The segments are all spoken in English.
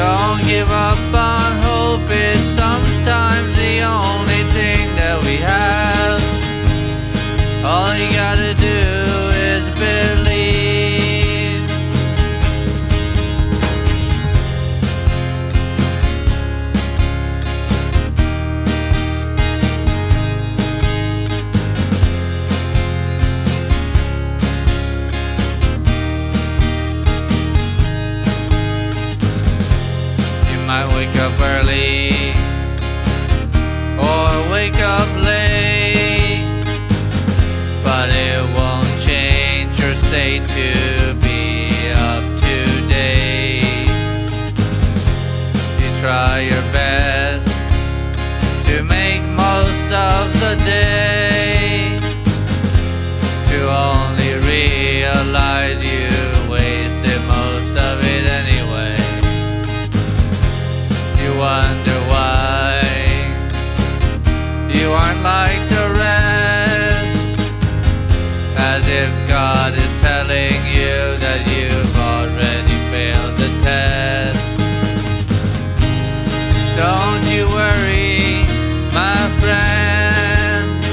Don't give up on hope, it's sometimes might wake up early. Or wake up late, but it won't change your state to be up to date. You try your best to make most of the day, if God is telling you that you've already failed the test. Don't you worry, my friend.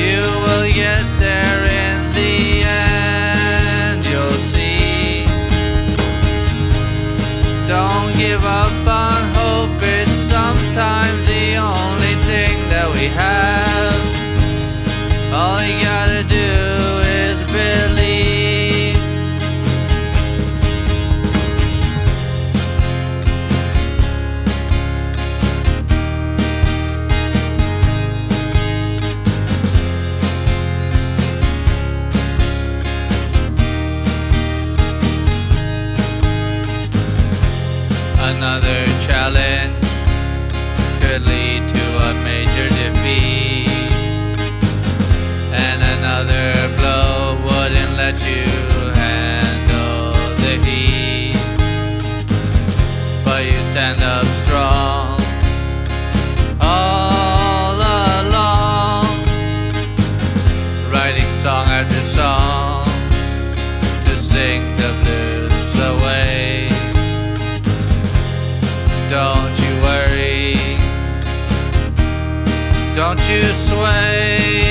You will get there in the end, you'll see. Don't give up on hope, it's sometimes the only thing that we have. You gotta do is. Another challenge could lead Don't you worry, don't you sway.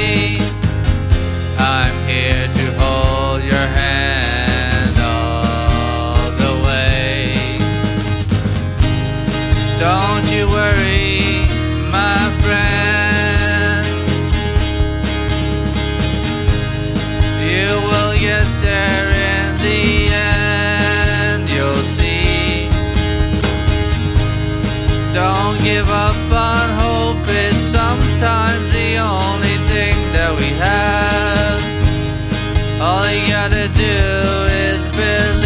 Give up on hope, it's sometimes the only thing that we have. All you gotta do is believe.